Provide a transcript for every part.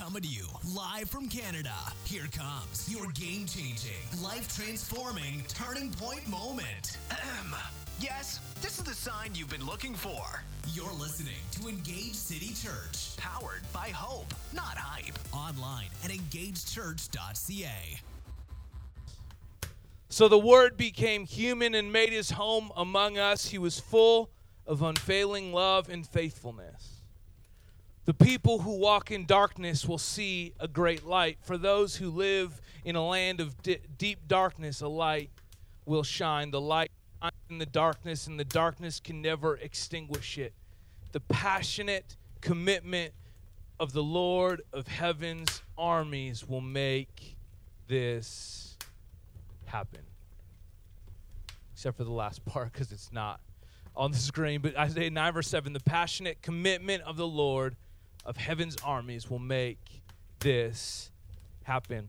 coming to you live from Canada. Here comes your game changing, life transforming turning point moment. Ahem. Yes, this is the sign you've been looking for. You're listening to Engage City Church, Powered by hope, not hype. online at engagechurch.ca. So the Word became human and made his home among us. He was full of unfailing love and faithfulness. The people who walk in darkness will see a great light. For those who live in a land of deep darkness, a light will shine. The light in the darkness, and the darkness can never extinguish it. The passionate commitment of the Lord of heaven's armies will make this happen. Except for the last part, because it's not on the screen. But Isaiah 9, verse 7 the passionate commitment of the Lord of heaven's armies will make this happen.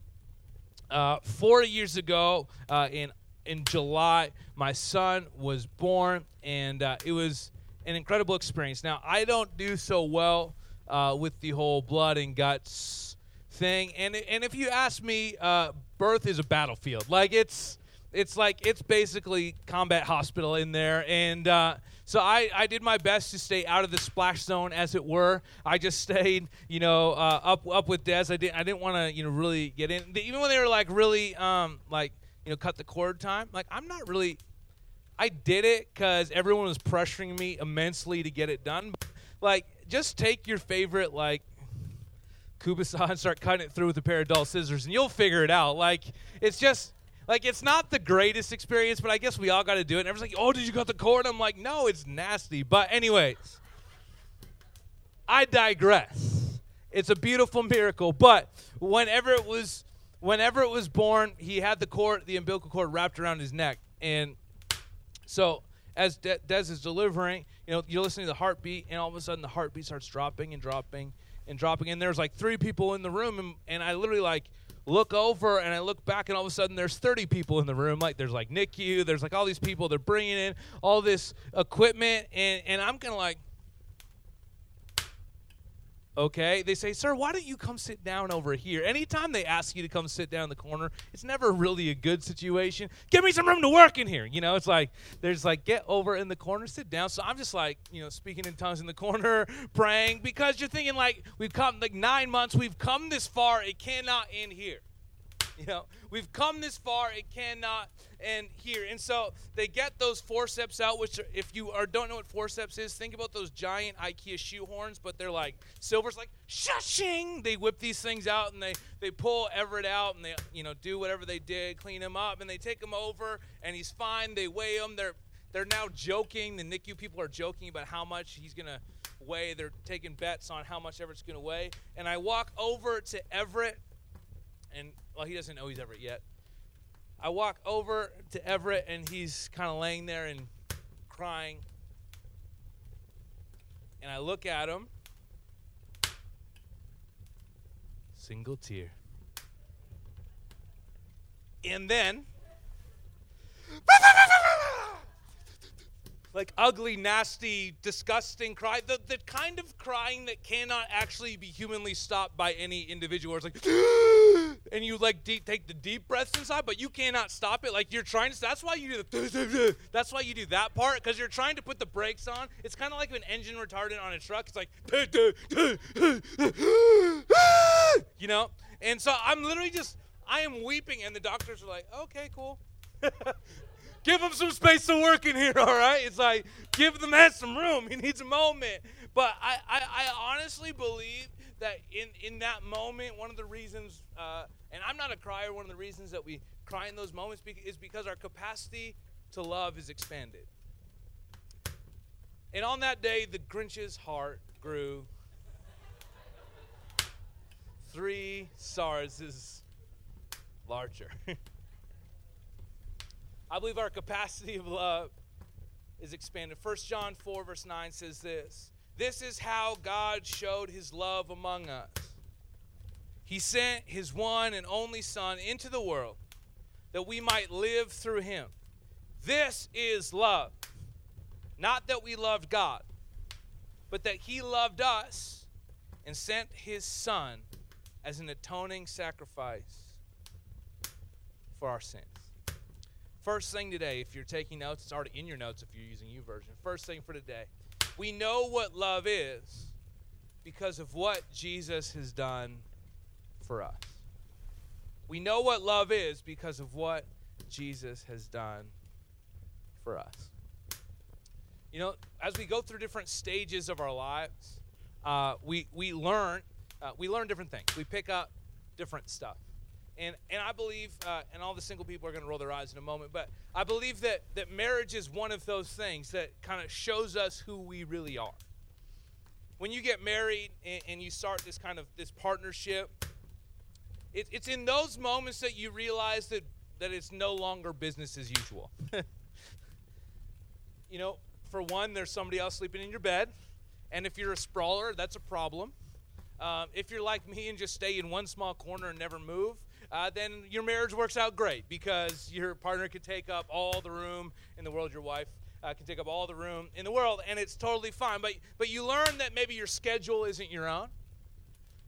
Uh, four years ago, uh, in in July, my son was born, and uh, it was an incredible experience. Now, I don't do so well uh, with the whole blood and guts thing, and and if you ask me, uh, birth is a battlefield. Like it's it's like it's basically combat hospital in there, and uh, so I, I did my best to stay out of the splash zone, as it were. I just stayed, you know, uh, up up with Des. I didn't I didn't want to, you know, really get in. Even when they were like really, um, like you know, cut the cord time. Like I'm not really. I did it because everyone was pressuring me immensely to get it done. Like, just take your favorite like Kubasa and start cutting it through with a pair of dull scissors, and you'll figure it out. Like, it's just like it's not the greatest experience, but I guess we all got to do it. And everyone's like, "Oh, did you cut the cord?" I'm like, "No, it's nasty." But anyways, I digress. It's a beautiful miracle, but whenever it was whenever it was born, he had the cord, the umbilical cord wrapped around his neck, and so as De- Des is delivering, you know, you're listening to the heartbeat, and all of a sudden the heartbeat starts dropping and dropping and dropping, and there's like three people in the room, and, and I literally like look over and I look back, and all of a sudden there's 30 people in the room. Like there's like NICU, there's like all these people. They're bringing in all this equipment, and and I'm kind of like. Okay, they say, Sir, why don't you come sit down over here? Anytime they ask you to come sit down in the corner, it's never really a good situation. Give me some room to work in here. You know, it's like, there's like, get over in the corner, sit down. So I'm just like, you know, speaking in tongues in the corner, praying, because you're thinking, like, we've come, like, nine months, we've come this far, it cannot end here. You know, we've come this far, it cannot end here. And so they get those forceps out, which, are, if you are, don't know what forceps is, think about those giant IKEA shoehorns, but they're like silver's like shushing. They whip these things out and they they pull Everett out and they you know do whatever they did, clean him up, and they take him over and he's fine. They weigh him. They're they're now joking. The NICU people are joking about how much he's gonna weigh. They're taking bets on how much Everett's gonna weigh. And I walk over to Everett and well, he doesn't know he's Everett yet. I walk over to Everett, and he's kind of laying there and crying. And I look at him, single tear. And then, like ugly, nasty, disgusting cry. The, the kind of crying that cannot actually be humanly stopped by any individual. It's like, and you like deep, take the deep breaths inside, but you cannot stop it. Like you're trying to. That's why you do the. That's why you do that part because you're trying to put the brakes on. It's kind of like an engine retardant on a truck. It's like, you know. And so I'm literally just, I am weeping, and the doctors are like, okay, cool. give him some space to work in here, all right? It's like, give the man some room. He needs a moment. But I, I, I honestly believe that in, in that moment, one of the reasons, uh, and I'm not a crier, one of the reasons that we cry in those moments is because our capacity to love is expanded. And on that day, the Grinch's heart grew three SARS larger. I believe our capacity of love is expanded. 1 John 4, verse 9 says this This is how God showed his love among us. He sent his one and only Son into the world that we might live through him. This is love. Not that we loved God, but that he loved us and sent his Son as an atoning sacrifice for our sins. First thing today, if you're taking notes, it's already in your notes if you're using U YouVersion. First thing for today, we know what love is because of what Jesus has done for us. We know what love is because of what Jesus has done for us. You know, as we go through different stages of our lives, uh, we, we learn uh, we learn different things. We pick up different stuff. And, and I believe, uh, and all the single people are going to roll their eyes in a moment, but I believe that, that marriage is one of those things that kind of shows us who we really are. When you get married and, and you start this kind of this partnership, it, it's in those moments that you realize that, that it's no longer business as usual. you know, for one, there's somebody else sleeping in your bed, and if you're a sprawler, that's a problem. Um, if you're like me and just stay in one small corner and never move, uh, then your marriage works out great because your partner can take up all the room in the world. Your wife uh, can take up all the room in the world, and it's totally fine. But but you learn that maybe your schedule isn't your own.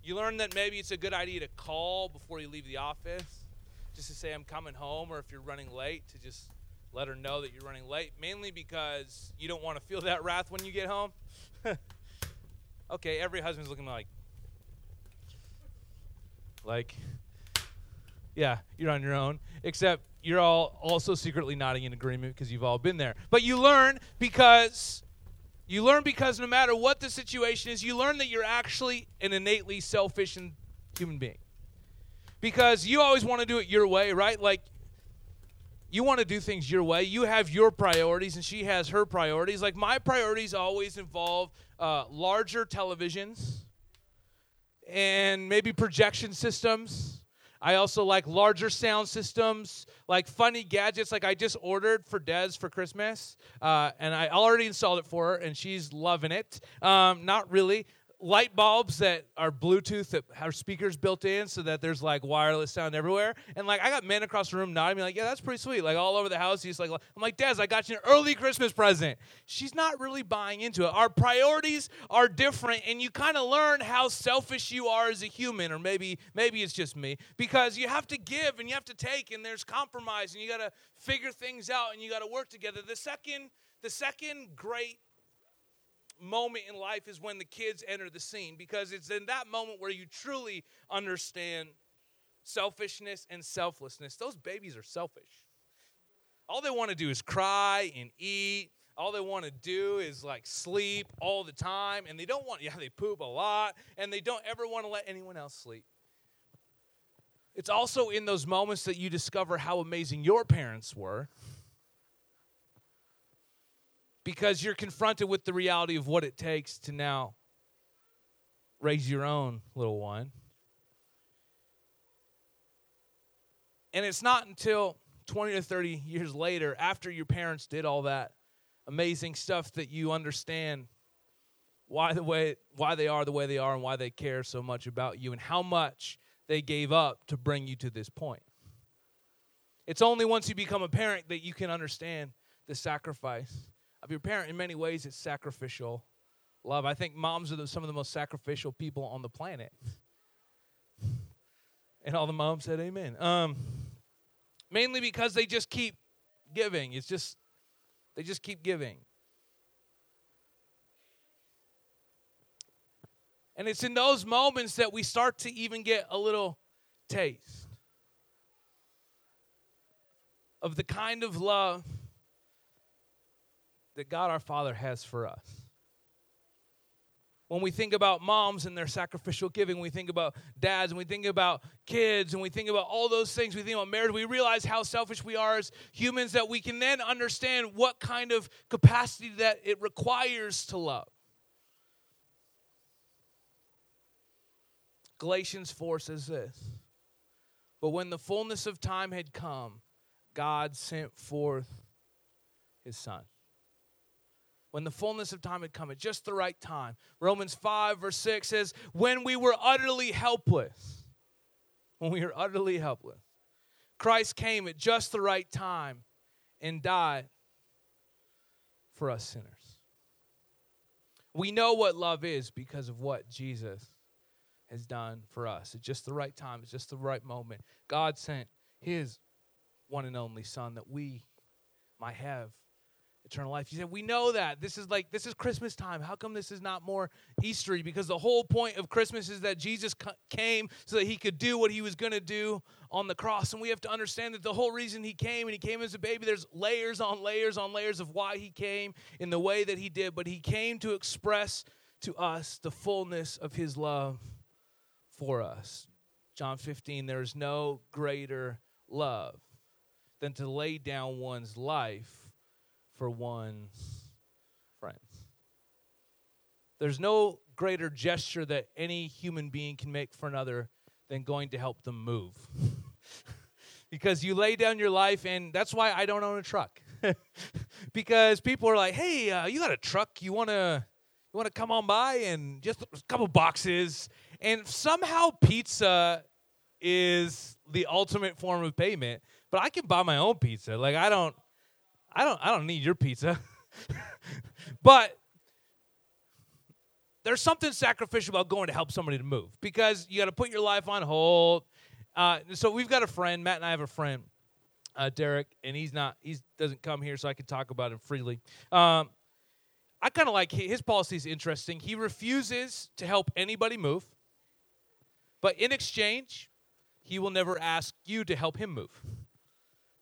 You learn that maybe it's a good idea to call before you leave the office, just to say I'm coming home, or if you're running late, to just let her know that you're running late. Mainly because you don't want to feel that wrath when you get home. okay, every husband's looking like like, yeah, you're on your own. Except you're all also secretly nodding in agreement because you've all been there. But you learn because you learn because no matter what the situation is, you learn that you're actually an innately selfish human being. Because you always want to do it your way, right? Like you want to do things your way. You have your priorities, and she has her priorities. Like my priorities always involve uh, larger televisions and maybe projection systems. I also like larger sound systems, like funny gadgets. Like I just ordered for Des for Christmas, uh, and I already installed it for her, and she's loving it. Um, not really light bulbs that are Bluetooth that have speakers built in so that there's like wireless sound everywhere. And like I got men across the room nodding like, yeah, that's pretty sweet. Like all over the house. He's like, I'm like, Des, I got you an early Christmas present. She's not really buying into it. Our priorities are different, and you kind of learn how selfish you are as a human, or maybe maybe it's just me, because you have to give and you have to take, and there's compromise, and you got to figure things out, and you got to work together. The second the second great moment in life is when the kids enter the scene because it's in that moment where you truly understand selfishness and selflessness. Those babies are selfish. All they want to do is cry and eat. All they want to do is like sleep all the time. And they don't want, yeah, they poop a lot. And they don't ever want to let anyone else sleep. It's also in those moments that you discover how amazing your parents were because you're confronted with the reality of what it takes to now raise your own little one. And it's not until 20 to 30 years later, after your parents did all that amazing stuff, that you understand why the way why they are the way they are and why they care so much about you and how much they gave up to bring you to this point. It's only once you become a parent that you can understand the sacrifice of your parent. In many ways, it's sacrificial love. I think moms are the, some of the most sacrificial people on the planet. And all the moms said amen. Um, mainly because they just keep giving. It's just, they just keep giving. And it's in those moments that we start to even get a little taste of the kind of love that God our Father has for us. When we think about moms and their sacrificial giving, we think about dads and we think about kids and we think about all those things, we think about marriage, we realize how selfish we are as humans that we can then understand what kind of capacity that it requires to love. Galatians 4 says this But when the fullness of time had come, God sent forth his son when the fullness of time had come at just the right time. Romans 5, verse 6 says, When we were utterly helpless, when we were utterly helpless, Christ came at just the right time and died for us sinners. We know what love is because of what Jesus has done for us. It's just the right time, it's just the right moment. God sent his one and only Son that we might have eternal life. You said, We know that. This is like, this is Christmas time. How come this is not more Eastery? Because the whole point of Christmas is that Jesus came so that he could do what he was going to do on the cross. And we have to understand that the whole reason he came and he came as a baby, there's layers on layers on layers of why he came in the way that he did. But he came to express to us the fullness of his love for us. John 15, there is no greater love than to lay down one's life for one's friends. There's no greater gesture that any human being can make for another than going to help them move. because you lay down your life, and that's why I don't own a truck. because people are like, "Hey, uh, you got a truck? You wanna you wanna come on by and just a couple boxes?" And somehow pizza is the ultimate form of payment, but I can buy my own pizza. Like I don't I don't I don't need your pizza. but there's something sacrificial about going to help somebody to move because you got to put your life on hold. Uh, so we've got a friend, Matt and I have a friend, uh, Derek, and he's not he doesn't come here, so I can talk about him freely. Um, I kind of like his policy is interesting. He refuses to help anybody move, but in exchange, he will never ask you to help him move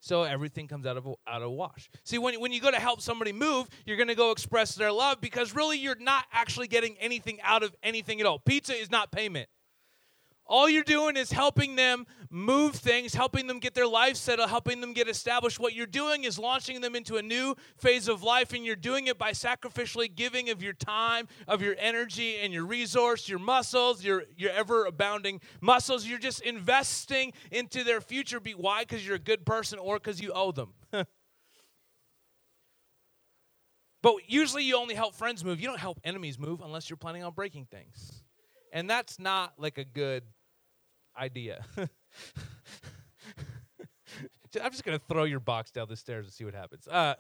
so everything comes out of out of wash. See, when when you go to help somebody move, you're going to go express their love because really you're not actually getting anything out of anything at all. Pizza is not payment. All you're doing is helping them move things, helping them get their life settled, helping them get established. What you're doing is launching them into a new phase of life, and you're doing it by sacrificially giving of your time, of your energy, and your resource, your muscles, your, your ever abounding muscles. You're just investing into their future. Be Why? Because you're a good person or because you owe them. but usually you only help friends move. You don't help enemies move unless you're planning on breaking things. And that's not like a good idea. I'm just going to throw your box down the stairs and see what happens. Uh,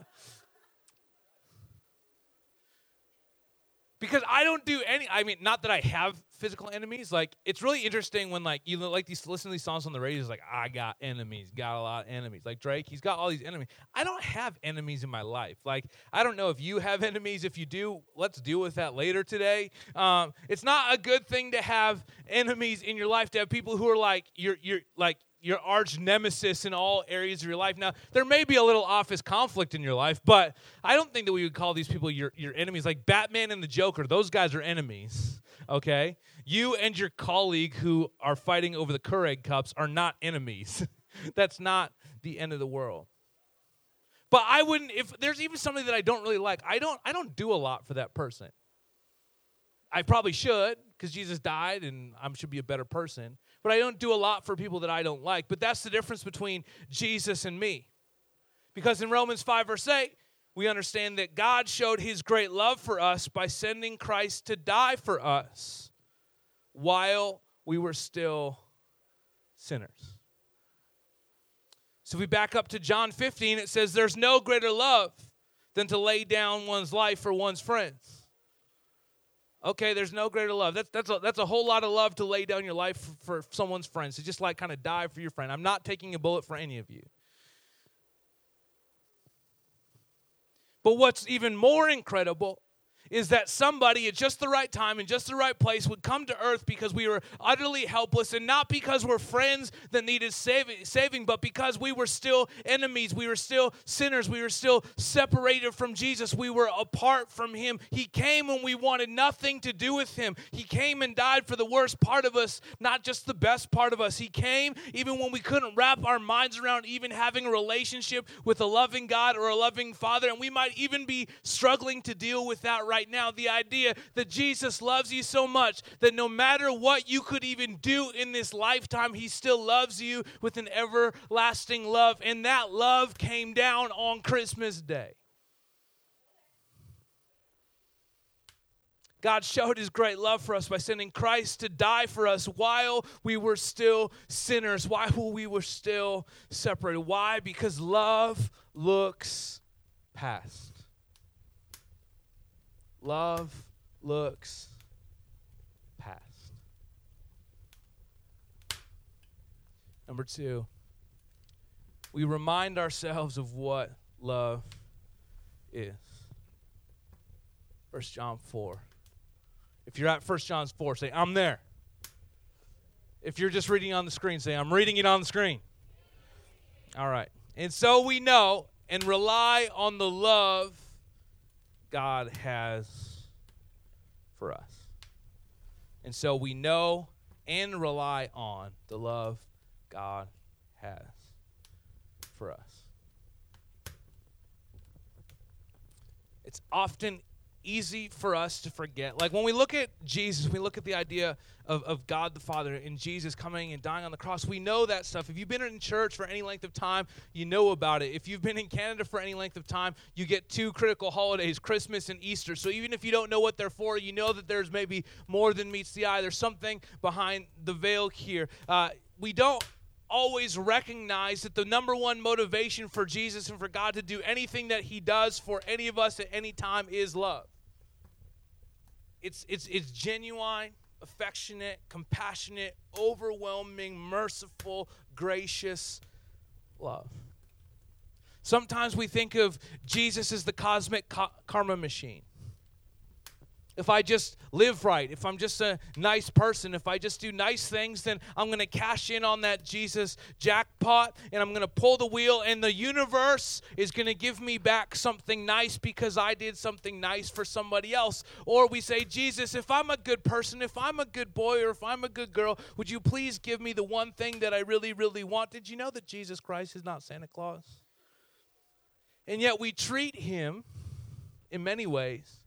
because I don't do any. I mean, not that I have physical enemies. Like, it's really interesting when like you like these listen to these songs on the radio. It's like I got enemies, got a lot of enemies. Like Drake, he's got all these enemies. I don't have enemies in my life. Like, I don't know if you have enemies. If you do, let's deal with that later today. Um, it's not a good thing to have enemies in your life. To have people who are like you're you're like your arch nemesis in all areas of your life. Now, there may be a little office conflict in your life, but I don't think that we would call these people your, your enemies. Like Batman and the Joker, those guys are enemies, okay? You and your colleague who are fighting over the Keurig cups are not enemies. That's not the end of the world. But I wouldn't if there's even somebody that I don't really like, I don't I don't do a lot for that person. I probably should because Jesus died and I should be a better person but I don't do a lot for people that I don't like. But that's the difference between Jesus and me. Because in Romans 5, verse 8, we understand that God showed his great love for us by sending Christ to die for us while we were still sinners. So if we back up to John 15, it says, There's no greater love than to lay down one's life for one's friends. Okay, there's no greater love. That's that's a, that's a whole lot of love to lay down your life for, for someone's friends. To just like kind of die for your friend. I'm not taking a bullet for any of you. But what's even more incredible is that somebody at just the right time in just the right place would come to earth because we were utterly helpless and not because we're friends that needed saving, saving but because we were still enemies. We were still sinners. We were still separated from Jesus. We were apart from Him. He came when we wanted nothing to do with Him. He came and died for the worst part of us, not just the best part of us. He came even when we couldn't wrap our minds around even having a relationship with a loving God or a loving Father, and we might even be struggling to deal with that right right now the idea that Jesus loves you so much that no matter what you could even do in this lifetime, He still loves you with an everlasting love. And that love came down on Christmas Day. God showed his great love for us by sending Christ to die for us while we were still sinners, while we were still separated. Why? Because love looks past. Love looks past. Number two, we remind ourselves of what love is. 1 John 4. If you're at 1 John 4, say, I'm there. If you're just reading on the screen, say, I'm reading it on the screen. All right. And so we know and rely on the love God has for us. And so we know and rely on the love God has for us. It's often easy for us to forget. Like when we look at Jesus, we look at the idea of, of God the Father and Jesus coming and dying on the cross. We know that stuff. If you've been in church for any length of time, you know about it. If you've been in Canada for any length of time, you get two critical holidays, Christmas and Easter. So even if you don't know what they're for, you know that there's maybe more than meets the eye. There's something behind the veil here. Uh, we don't always recognize that the number one motivation for Jesus and for God to do anything that He does for any of us at any time is love. It's, it's, it's genuine, affectionate, compassionate, overwhelming, merciful, gracious love. Sometimes we think of Jesus as the cosmic ka- karma machine if I just live right, if I'm just a nice person, if I just do nice things, then I'm going to cash in on that Jesus jackpot and I'm going to pull the wheel, and the universe is going to give me back something nice because I did something nice for somebody else. Or we say, Jesus, if I'm a good person, if I'm a good boy, or if I'm a good girl, would you please give me the one thing that I really, really want? Did you know that Jesus Christ is not Santa Claus? And yet we treat him in many ways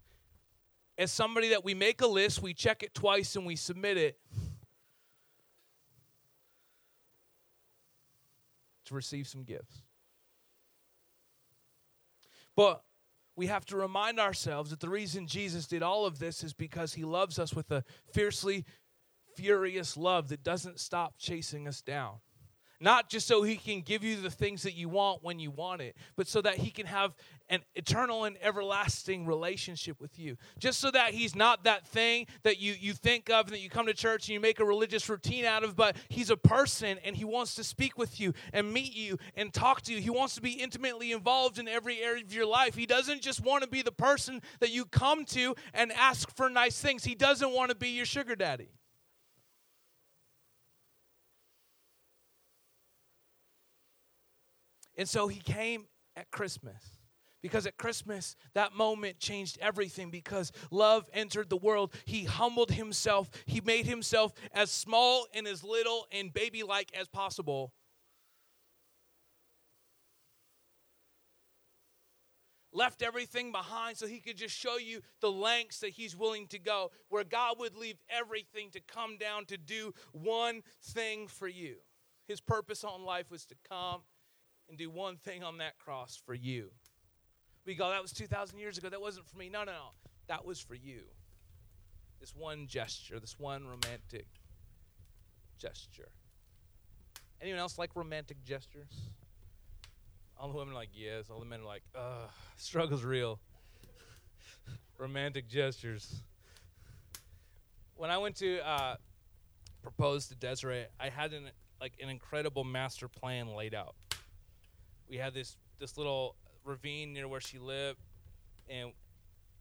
as somebody that we make a list, we check it twice, and we submit it to receive some gifts. But we have to remind ourselves that the reason Jesus did all of this is because he loves us with a fiercely furious love that doesn't stop chasing us down. Not just so he can give you the things that you want when you want it, but so that he can have an eternal and everlasting relationship with you. Just so that he's not that thing that you, you think of and that you come to church and you make a religious routine out of, but he's a person and he wants to speak with you and meet you and talk to you. He wants to be intimately involved in every area of your life. He doesn't just want to be the person that you come to and ask for nice things, he doesn't want to be your sugar daddy. And so he came at Christmas. Because at Christmas, that moment changed everything because love entered the world. He humbled himself. He made himself as small and as little and baby like as possible. Left everything behind so he could just show you the lengths that he's willing to go, where God would leave everything to come down to do one thing for you. His purpose on life was to come and do one thing on that cross for you. We go, that was 2,000 years ago. That wasn't for me. No, no, no. That was for you. This one gesture, this one romantic gesture. Anyone else like romantic gestures? All the women are like, yes. All the men are like, ugh, struggle's real. romantic gestures. When I went to uh, propose to Desiree, I had an like an incredible master plan laid out we had this this little ravine near where she lived, and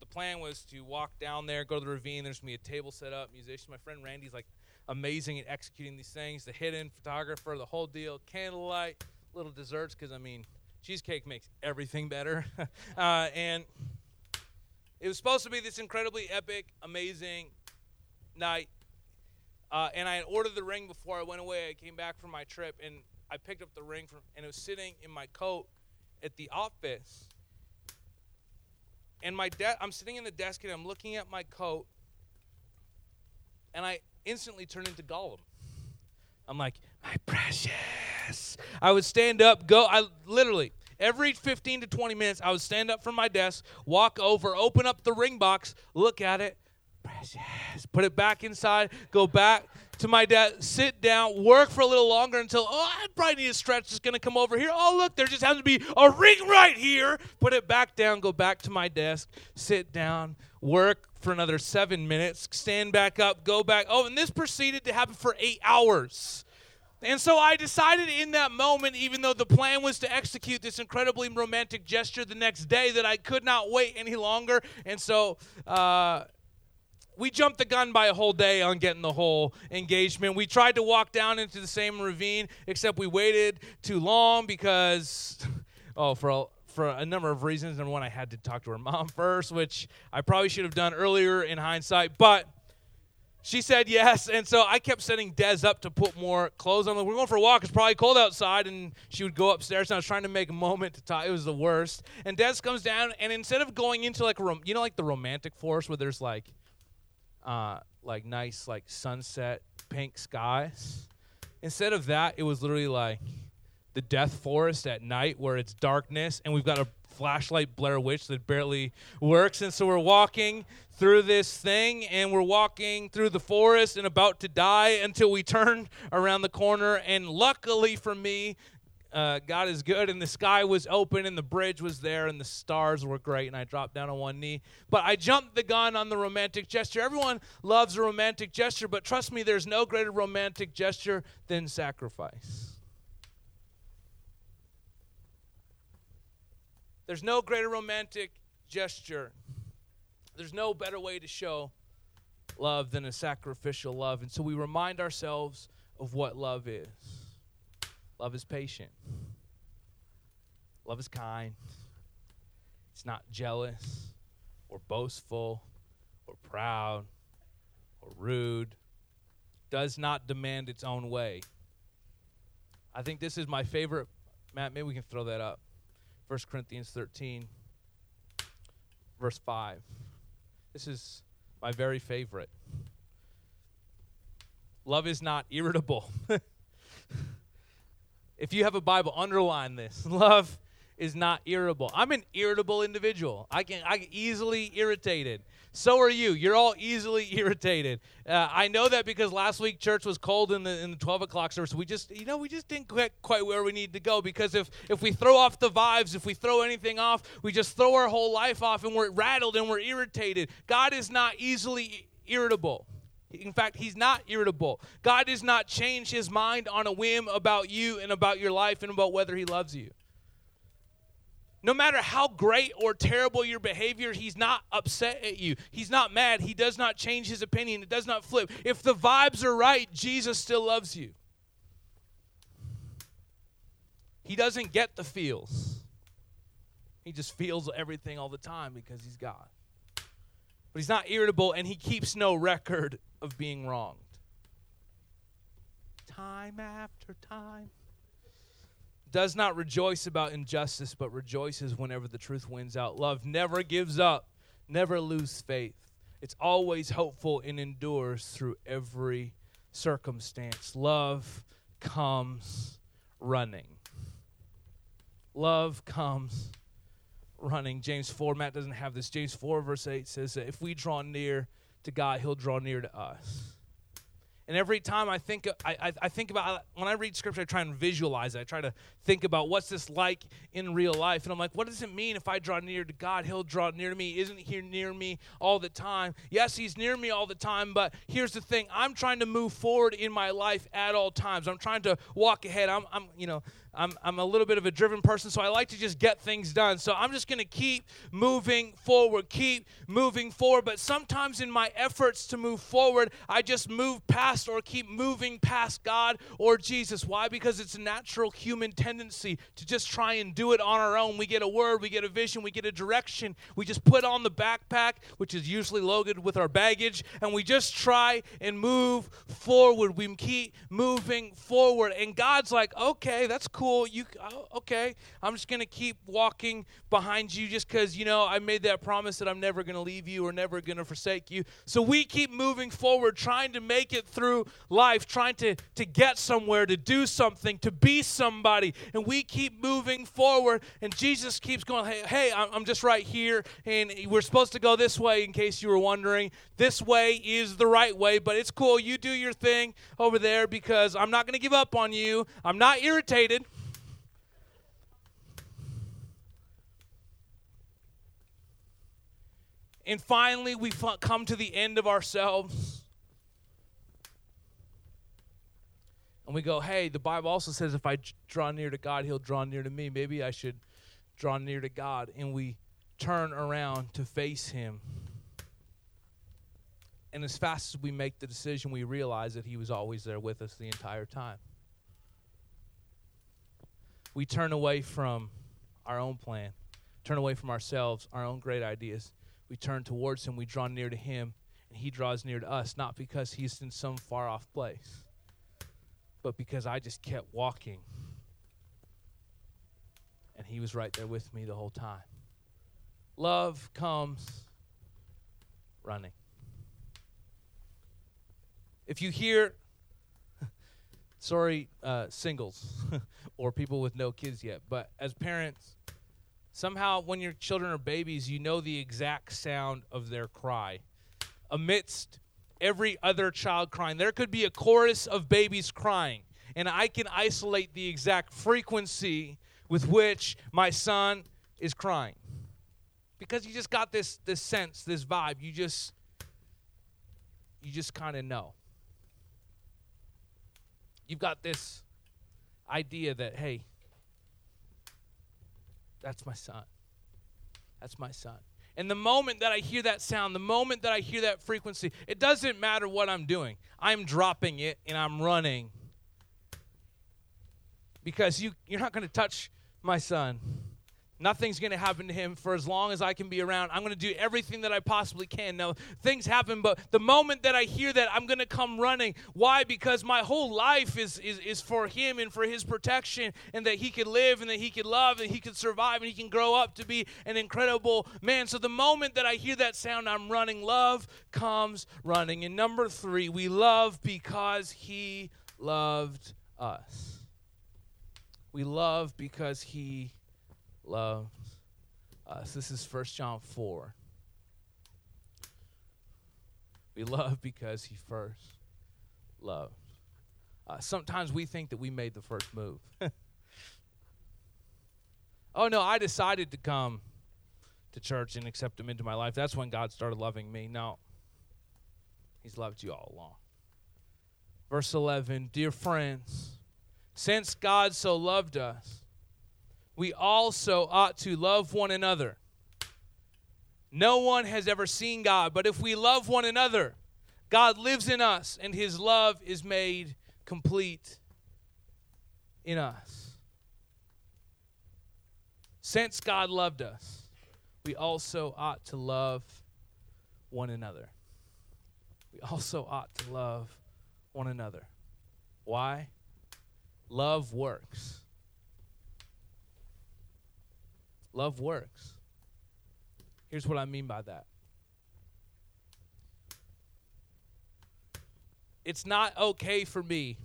the plan was to walk down there, go to the ravine. There's gonna be a table set up, musician. My friend Randy's like amazing at executing these things. The hidden photographer, the whole deal, candlelight, little desserts. Because I mean, cheesecake makes everything better. uh, and it was supposed to be this incredibly epic, amazing night. Uh, and I had ordered the ring before I went away. I came back from my trip, and I picked up the ring from, and it was sitting in my coat at the office. And my de- I'm sitting in the desk and I'm looking at my coat, and I instantly turn into Gollum. I'm like, my precious. I would stand up, go. I literally every 15 to 20 minutes, I would stand up from my desk, walk over, open up the ring box, look at it, precious, put it back inside, go back to my dad, sit down, work for a little longer until, oh, I probably need a stretch. It's going to come over here. Oh, look, there just happens to be a ring right here. Put it back down, go back to my desk, sit down, work for another seven minutes, stand back up, go back. Oh, and this proceeded to happen for eight hours. And so I decided in that moment, even though the plan was to execute this incredibly romantic gesture the next day, that I could not wait any longer. And so uh, we jumped the gun by a whole day on getting the whole engagement. We tried to walk down into the same ravine, except we waited too long because, oh, for a, for a number of reasons. Number one, I had to talk to her mom first, which I probably should have done earlier in hindsight, but she said yes. And so I kept setting Des up to put more clothes on. We're going for a walk. It's probably cold outside. And she would go upstairs. And I was trying to make a moment to talk. It was the worst. And Des comes down. And instead of going into like, a, you know, like the romantic forest where there's like, uh, like nice, like sunset pink skies, instead of that, it was literally like the death forest at night where it's darkness. And we've got a flashlight Blair Witch that barely works. And so we're walking through this thing and we're walking through the forest and about to die until we turn around the corner. And luckily for me, uh, God is good, and the sky was open, and the bridge was there, and the stars were great, and I dropped down on one knee. But I jumped the gun on the romantic gesture. Everyone loves a romantic gesture, but trust me, there's no greater romantic gesture than sacrifice. There's no greater romantic gesture. There's no better way to show love than a sacrificial love. And so we remind ourselves of what love is love is patient, love is kind, it's not jealous or boastful or proud or rude, does not demand its own way. I think this is my favorite. Matt, maybe we can throw that up. 1 Corinthians 13, verse 5. This is my very favorite. Love is not irritable. if you have a Bible, underline this. Love is not irritable. I'm an irritable individual. I can I get easily irritated. So are you. You're all easily irritated. Uh, I know that because last week church was cold in the in the 12 o'clock service. We just you know we just didn't quite quite where we need to go because if if we throw off the vibes, if we throw anything off, we just throw our whole life off and we're rattled and we're irritated. God is not easily irritable. In fact, he's not irritable. God does not change his mind on a whim about you and about your life and about whether he loves you. No matter how great or terrible your behavior, he's not upset at you. He's not mad. He does not change his opinion. It does not flip. If the vibes are right, Jesus still loves you. He doesn't get the feels. He just feels everything all the time because he's God. But he's not irritable and he keeps no record of being wronged. Time after time does not rejoice about injustice, but rejoices whenever the truth wins out. Love never gives up, never loses faith. It's always hopeful and endures through every circumstance. Love comes running. Love comes running. James 4, Matt doesn't have this. James 4, verse 8 says that if we draw near to God, he'll draw near to us. And every time I think, I, I, I, think about when I read scripture, I try and visualize it. I try to think about what's this like in real life. And I'm like, what does it mean if I draw near to God? He'll draw near to me. Isn't He near me all the time? Yes, He's near me all the time. But here's the thing: I'm trying to move forward in my life at all times. I'm trying to walk ahead. I'm, I'm you know, I'm, I'm a little bit of a driven person, so I like to just get things done. So I'm just going to keep moving forward, keep moving forward. But sometimes in my efforts to move forward, I just move past or keep moving past God or Jesus. Why? Because it's a natural human tendency to just try and do it on our own. We get a word, we get a vision, we get a direction. We just put on the backpack, which is usually loaded with our baggage, and we just try and move forward. We keep moving forward. And God's like, okay, that's cool cool. You oh, okay? I'm just gonna keep walking behind you just because you know I made that promise that I'm never gonna leave you or never gonna forsake you. So we keep moving forward, trying to make it through life, trying to to get somewhere, to do something, to be somebody, and we keep moving forward. And Jesus keeps going, hey, hey, I'm just right here, and we're supposed to go this way. In case you were wondering, this way is the right way, but it's cool. You do your thing over there because I'm not gonna give up on you. I'm not irritated. And finally, we come to the end of ourselves. And we go, hey, the Bible also says if I draw near to God, he'll draw near to me. Maybe I should draw near to God. And we turn around to face him. And as fast as we make the decision, we realize that he was always there with us the entire time. We turn away from our own plan, turn away from ourselves, our own great ideas. We turn towards him, we draw near to him, and he draws near to us, not because he's in some far off place, but because I just kept walking. And he was right there with me the whole time. Love comes running. If you hear, sorry, uh, singles or people with no kids yet, but as parents, somehow when your children are babies, you know the exact sound of their cry. Amidst every other child crying, there could be a chorus of babies crying, and I can isolate the exact frequency with which my son is crying. Because you just got this this sense this vibe. You just you just kind of know. You've got this idea that, hey, that's my son. That's my son. And the moment that I hear that sound, the moment that I hear that frequency, it doesn't matter what I'm doing. I'm dropping it and I'm running. Because you, you're not going to touch my son. Nothing's going to happen to him for as long as I can be around. I'm going to do everything that I possibly can. Now, things happen, but the moment that I hear that, I'm going to come running. Why? Because my whole life is, is, is for him and for his protection, and that he could live, and that he could love, and he could survive, and he can grow up to be an incredible man. So, the moment that I hear that sound, I'm running. Love comes running. And number three, we love because he loved us. We love because he loves us. This is 1 John 4. We love because he first loved. Uh, sometimes we think that we made the first move. oh, no, I decided to come to church and accept him into my life. That's when God started loving me. No, he's loved you all along. Verse 11 Dear friends, since God so loved us, we also ought to love one another. No one has ever seen God, but if we love one another, God lives in us and his love is made complete in us. Since God loved us, we also ought to love one another. We also ought to love one another. Why? Love works. Love works. Here's what I mean by that it's not okay for me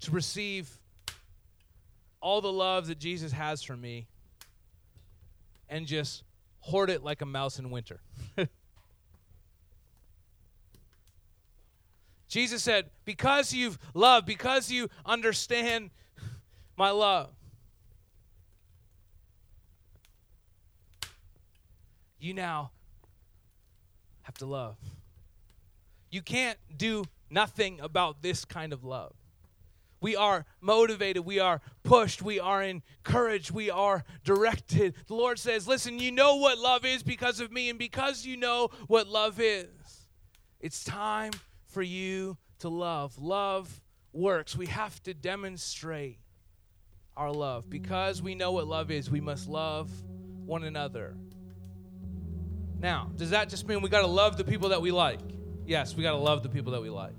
to receive all the love that Jesus has for me and just hoard it like a mouse in winter. Jesus said, Because you've loved, because you understand my love, you now have to love. You can't do nothing about this kind of love. We are motivated. We are pushed. We are encouraged. We are directed. The Lord says, Listen, you know what love is because of me, and because you know what love is, it's time for you to love. Love works. We have to demonstrate our love. Because we know what love is, we must love one another. Now, does that just mean we got to love the people that we like? Yes, we got to love the people that we like.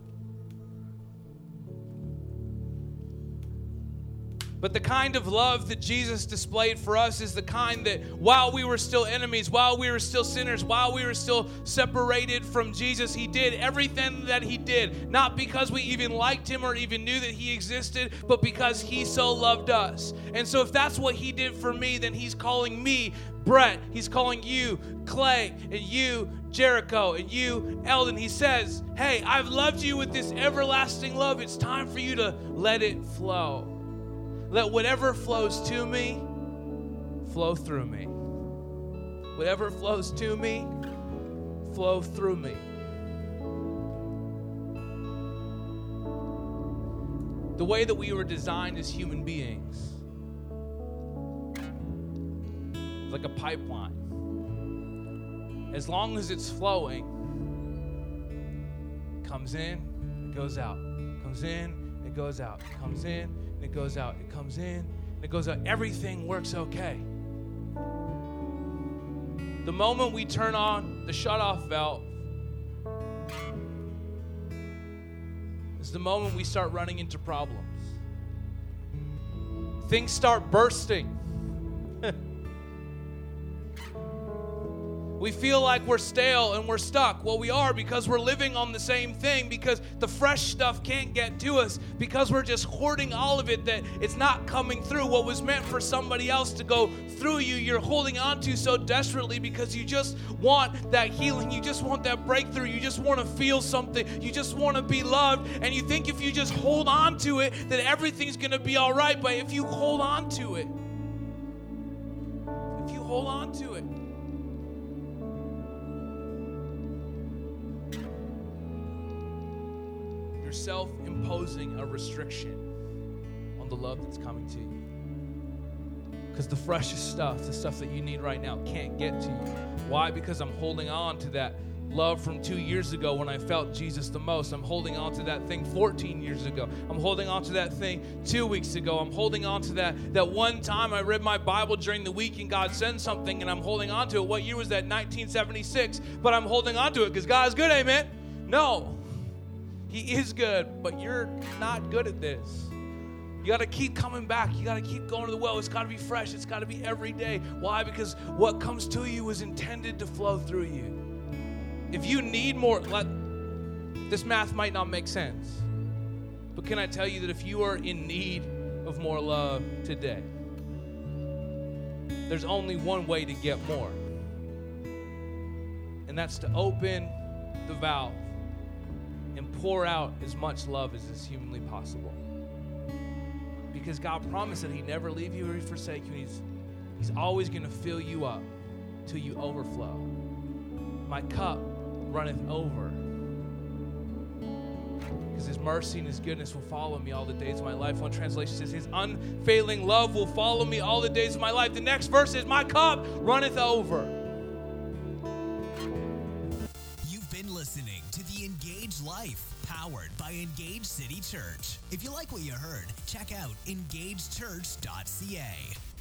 But the kind of love that Jesus displayed for us is the kind that while we were still enemies, while we were still sinners, while we were still separated from Jesus, He did everything that He did, not because we even liked Him or even knew that He existed, but because He so loved us. And so, if that's what He did for me, then He's calling me Brett. He's calling you Clay and you Jericho and you Eldon. He says, Hey, I've loved you with this everlasting love. It's time for you to let it flow. Let whatever flows to me flow through me. Whatever flows to me, flow through me. the way that we were designed as human beings is like a pipeline. As long as it's flowing, it comes in, it goes out, comes in, it goes out, it comes in, and it goes out, it comes in, and it goes out. Everything works okay. The moment we turn on the shut-off valve is the moment we start running into problems. Things start bursting. We feel like we're stale and we're stuck. Well, we are because we're living on the same thing, because the fresh stuff can't get to us, because we're just hoarding all of it that it's not coming through. What was meant for somebody else to go through you, you're holding on to so desperately because you just want that healing. You just want that breakthrough. You just want to feel something. You just want to be loved. And you think if you just hold on to it, that everything's going to be all right. But if you hold on to it, if you hold on to it, you're self imposing a restriction on the love that's coming to you. Because the freshest stuff, the stuff that you need right now, can't get to you. Why? Because I'm holding on to that love from two years ago when I felt Jesus the most. I'm holding on to that thing 14 years ago. I'm holding on to that thing two weeks ago. I'm holding on to that that one time I read my Bible during the week and God sent something and I'm holding on to it. What year was that? 1976. But I'm holding on to it because God is good, amen? No. He is good, but you're not good at this. You got to keep coming back. You got to keep going to the well. It's got to be fresh. It's got to be every day. Why? Because what comes to you is intended to flow through you. If you need more, let, this math might not make sense. But can I tell you that if you are in need of more love today, there's only one way to get more. And that's to open the valve and pour out as much love as is humanly possible. Because God promised that He'd never leave you or forsake you. He's, he's always going to fill you up till you overflow. My cup runneth over. Because His mercy and His goodness will follow me all the days of my life. One translation says, His unfailing love will follow me all the days of my life. The next verse is, My cup runneth over. Engaged City Church. If you like what you heard, check out engagechurch.ca.